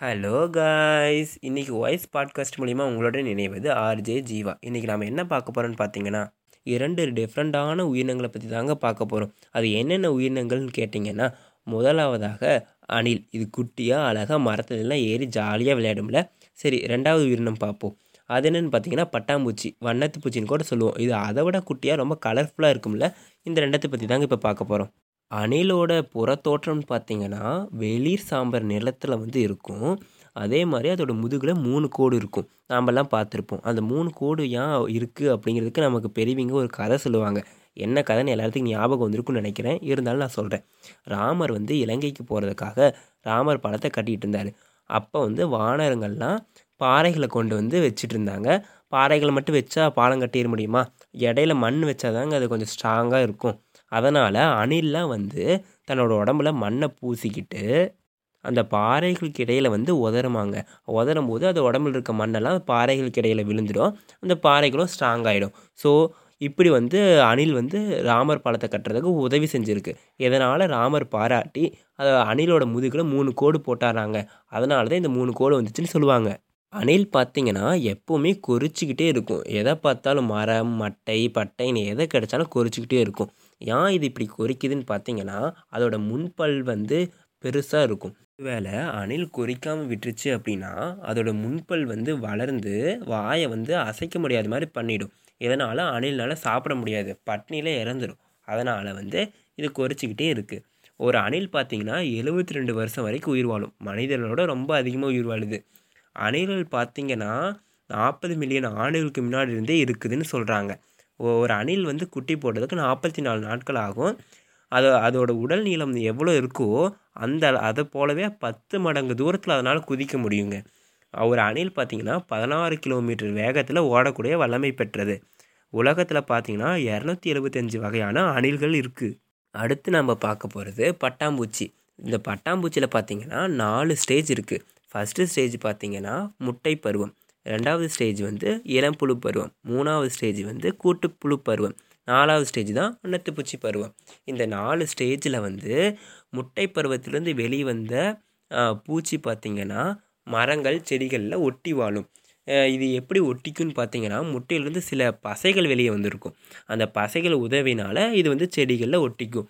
Hello guys இன்றைக்கி voice podcast மூலிமா உங்களோட நினைவது ஆர்ஜே ஜீவா இன்றைக்கி நாம் என்ன பார்க்க போகிறோன்னு பார்த்தீங்கன்னா இரண்டு டிஃப்ரெண்ட்டான உயிரினங்களை பற்றி தாங்க பார்க்க போகிறோம் அது என்னென்ன உயிரினங்கள்னு கேட்டிங்கன்னா முதலாவதாக அணில். இது குட்டியாக அழகாக மரத்துலலாம் ஏறி ஜாலியாக விளையாடும்ல. சரி ரெண்டாவது உயிரினம் பார்ப்போம். அது என்னென்னு பார்த்தீங்கன்னா பட்டாம்பூச்சி வண்ணத்து பூச்சின்னு கூட சொல்லுவோம். இது அதை விட குட்டியாக ரொம்ப கலர்ஃபுல்லாக இருக்கும்ல. இந்த ரெண்டத்தை பற்றி தாங்க இப்போ பார்க்க போகிறோம் அணிலோட புறத்தோற்றம்னு பார்த்தீங்கன்னா வெளிர் சாம்பர் நிலத்தில் வந்து இருக்கும். அதே மாதிரி அதோட முதுகில் மூணு கோடு இருக்கும். நாமெல்லாம் பார்த்துருப்போம். அந்த மூணு கோடு ஏன் இருக்குது அப்படிங்கிறதுக்கு நமக்கு பெரியவங்க ஒரு கதை சொல்லுவாங்க. என்ன கதைன்னு எல்லாத்துக்கும் ஞாபகம் வந்திருக்குன்னு நினைக்கிறேன். இருந்தாலும் நான் சொல்கிறேன் ராமர் வந்து இலங்கைக்கு போகிறதுக்காக ராமர் படத்தை கட்டிகிட்டு இருந்தார். அப்போ வந்து வானரங்கள்லாம் பாறைகளை கொண்டு வந்து வச்சுட்டு இருந்தாங்க. பாறைகளை மட்டும் வச்சா பாலம் கட்டிட முடியுமா? இடையில மண் வச்சாதாங்க அது கொஞ்சம் ஸ்ட்ராங்காக இருக்கும். அதனால் அணில்லாம் வந்து தன்னோட உடம்புல மண்ணை பூசிக்கிட்டு அந்த பாறைகளுக்கு இடையில் வந்து உதருமாங்க உதரும் போது அது உடம்புல இருக்க மண்ணெல்லாம் பாறைகளுக்கு இடையில் விழுந்துடும். அந்த பாறைகளும் ஸ்ட்ராங் ஆகிடும் ஸோ இப்படி வந்து அணில் வந்து ராமர் பாலத்தை கட்டுறதுக்கு உதவி செஞ்சுருக்கு. இதனால் ராமர் பாராட்டி அதை அணிலோட முதுகில் மூணு கோடு போட்டாராங்க. அதனால தான் இந்த மூணு கோடு வந்துச்சுன்னு சொல்லுவாங்க. அணில் பார்த்திங்கன்னா எப்போவுமே கொறிச்சிக்கிட்டே இருக்கும். எதை பார்த்தாலும் மரம் மட்டை பட்டைன்னு எதை கிடைச்சாலும் கொறிச்சிக்கிட்டே இருக்கும். ஏன் இது இப்படி கொறிக்குதுன்னு பார்த்தீங்கன்னா அதோட முன்பல் வந்து பெருசாக இருக்கும். ஒருவேளை அணில் கொறிக்காமல் விட்டுருச்சு அப்படின்னா அதோட முன்பல் வந்து வளர்ந்து வாயை வந்து அசைக்க முடியாத மாதிரி பண்ணிடும். இதனால் அணில்னால் சாப்பிட முடியாது. பட்னியில் இறந்துடும் அதனால் வந்து இது கொறிச்சிக்கிட்டே இருக்குது ஒரு அணில் பார்த்திங்கன்னா எழுபத்தி ரெண்டு வருஷம் வரைக்கும் உயிர் வாழும். மனிதர்களோட ரொம்ப அதிகமாக உயிர் வாழுது. அணில்கள் பார்த்திங்கன்னா நாற்பது மில்லியன் ஆண்டுகளுக்கு முன்னாடி இருந்தே இருக்குதுன்னு சொல்கிறாங்க ஒரு அணில் வந்து குட்டி போடுறதுக்கு நாற்பத்தி நாலு நாட்கள் ஆகும். அது அதோட உடல் நீளம் எவ்வளோ இருக்கோ அந்த அதை போலவே பத்து மடங்கு தூரத்தில் அதனால் குதிக்க முடியுங்க. ஒரு அணில் பார்த்திங்கன்னா பதினாறு கிலோமீட்டர் வேகத்தில் ஓடக்கூடிய வல்லமை பெற்றது. உலகத்தில் பார்த்திங்கன்னா இரநூத்தி எழுபத்தஞ்சு வகையான அணில்கள் இருக்குது அடுத்து நம்ம பார்க்க போகிறது பட்டாம்பூச்சி. இந்த பட்டாம்பூச்சியில் பார்த்திங்கன்னா நாலு ஸ்டேஜ் இருக்குது ஃபஸ்ட்டு ஸ்டேஜ் பார்த்திங்கன்னா முட்டை பருவம் ரெண்டாவது ஸ்டேஜ் வந்து இளம்புழு பருவம். மூணாவது ஸ்டேஜ் வந்து கூட்டுப்புழு பருவம். நாலாவது ஸ்டேஜ் தான் அன்னத்துப்பூச்சி பருவம். இந்த நாலு ஸ்டேஜில் வந்து முட்டை பருவத்திலேருந்து வெளிவந்த பூச்சி பார்த்திங்கன்னா மரங்கள் செடிகளில் ஒட்டி வாழும். இது எப்படி ஒட்டிக்குன்னு பார்த்தீங்கன்னா முட்டையிலேருந்து சில பசைகள் வெளியே வந்திருக்கும். அந்த பசைகள் உதவினால் இது வந்து செடிகளில் ஒட்டிக்கும்.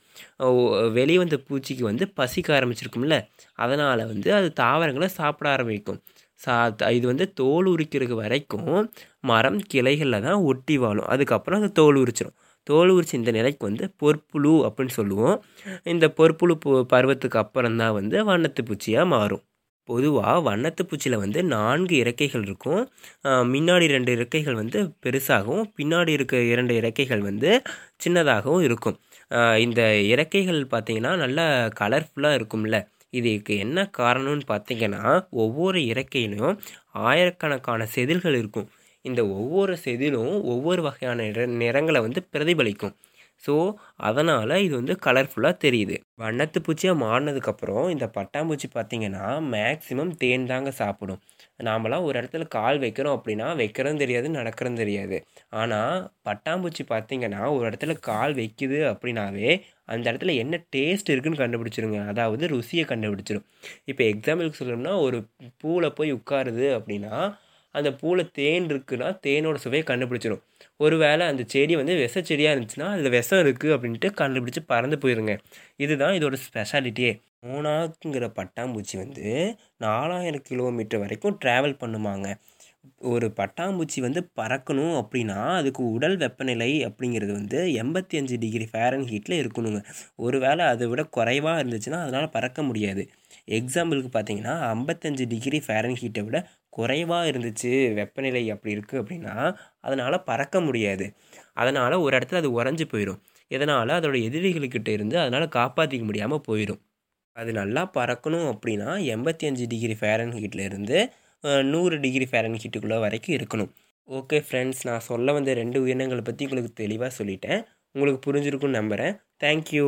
வெளியே வந்த பூச்சிக்கு வந்து பசிக்க ஆரம்பிச்சிருக்கும்ல. அதனால் வந்து அது தாவரங்களை சாப்பிட ஆரம்பிக்கும். சா இது வந்து தோல் உரிக்கிறது வரைக்கும் மரம் கிளைகளில் தான் ஒட்டி வாழும். அதுக்கப்புறம் அது தோல் உரிச்சிடும் தோல் உரிச்சு இந்த நிலைக்கு வந்து பொற்புழு அப்படின்னு சொல்லுவோம். இந்த பொற்புழு பருவத்துக்கு அப்புறம் தான் வந்து வண்ணத்து பூச்சியாக மாறும். பொதுவாக வண்ணத்து பூச்சியில் வந்து நான்கு இறக்கைகள் இருக்கும். முன்னாடி ரெண்டு இறக்கைகள் வந்து பெருசாகவும் பின்னாடி இருக்க இரண்டு இறக்கைகள் வந்து சின்னதாகவும் இருக்கும். இந்த இறக்கைகள் பார்த்திங்கன்னா நல்லா கலர்ஃபுல்லாக இருக்கும்ல. இதுக்கு என்ன காரணம்னு பார்த்தீங்கன்னா ஒவ்வொரு இறக்கையிலும் ஆயிரக்கணக்கான செதில்கள் இருக்கும். இந்த ஒவ்வொரு செதிலும் ஒவ்வொரு வகையான நிற நிறங்களை வந்து பிரதிபலிக்கும். ஸோ அதனால் இது வந்து கலர்ஃபுல்லாக தெரியுது. வண்ணத்து பூச்சியாக மாறினதுக்கப்புறம் இந்த பட்டாம்பூச்சி பார்த்திங்கன்னா மேக்ஸிமம் தேன் தாங்க சாப்பிடும். நாமெல்லாம் ஒரு இடத்துல கால் வைக்கிறோம் அப்படின்னா வைக்கிறதும் தெரியாது நடக்கிறதும் தெரியாது. ஆனால் பட்டாம்பூச்சி பார்த்திங்கன்னா ஒரு இடத்துல கால் வைக்குது அப்படின்னாவே அந்த இடத்துல என்ன டேஸ்ட் இருக்குன்னு கண்டுபிடிச்சிருங்க. அதாவது ருசியை கண்டுபிடிச்சிரும். இப்போ எக்ஸாம்பிளுக்கு சொல்லணும்னா ஒரு பூவில் போய் உட்காருது அப்படின்னா அந்த பூவில் தேன் இருக்குன்னா தேனோட சுவையை கண்டுபிடிச்சிடும் ஒரு வேளை அந்த செடி வந்து விஷ செடியாக இருந்துச்சுன்னா அதில் விஷம் இருக்குது அப்படின்ட்டு கண்டுபிடிச்சி பறந்து போயிருங்க. இதுதான் இதோட ஸ்பெஷாலிட்டியே மோனாக்குங்கிற பட்டாம்பூச்சி வந்து நாலாயிரம் கிலோமீட்டர் வரைக்கும் ட்ராவல் பண்ணுமாங்க. ஒரு பட்டாம்பூச்சி வந்து பறக்கணும் அப்படின்னா அதுக்கு உடல் வெப்பநிலை அப்படிங்கிறது வந்து எண்பத்தி அஞ்சு டிகிரி ஃபேரன் ஹீட்டில் இருக்கணுங்க. ஒரு வேளை அதை விட குறைவாக இருந்துச்சுன்னா அதனால் பறக்க முடியாது. எக்ஸாம்பிளுக்கு பார்த்தீங்கன்னா ஐம்பத்தஞ்சு டிகிரி ஃபேரன்ஹீட்டை விட குறைவாக இருந்துச்சு. வெப்பநிலை அப்படி இருக்குது அப்படின்னா அதனால் பறக்க முடியாது. அதனால் ஒரு இடத்துல அது உறைஞ்சி போயிடும் இதனால் அதோட எதிரிகளுக்கிட்ட இருந்து அதனால் காப்பாற்றிக்க முடியாமல் போயிடும் அது நல்லா பறக்கணும் அப்படின்னா எண்பத்தி அஞ்சு டிகிரி ஃபேரன்ஹீட்லேருந்து நூறு டிகிரி ஃபேரன்ஹீட்டுக்குள்ளே வரைக்கும் இருக்கணும். ஓகே ஃப்ரெண்ட்ஸ் நான் சொல்ல வந்த ரெண்டு உயிரினங்களை பற்றி உங்களுக்கு தெளிவாக சொல்லிட்டேன். உங்களுக்கு புரிஞ்சிருக்கும்னு நம்புகிறேன் தேங்க்யூ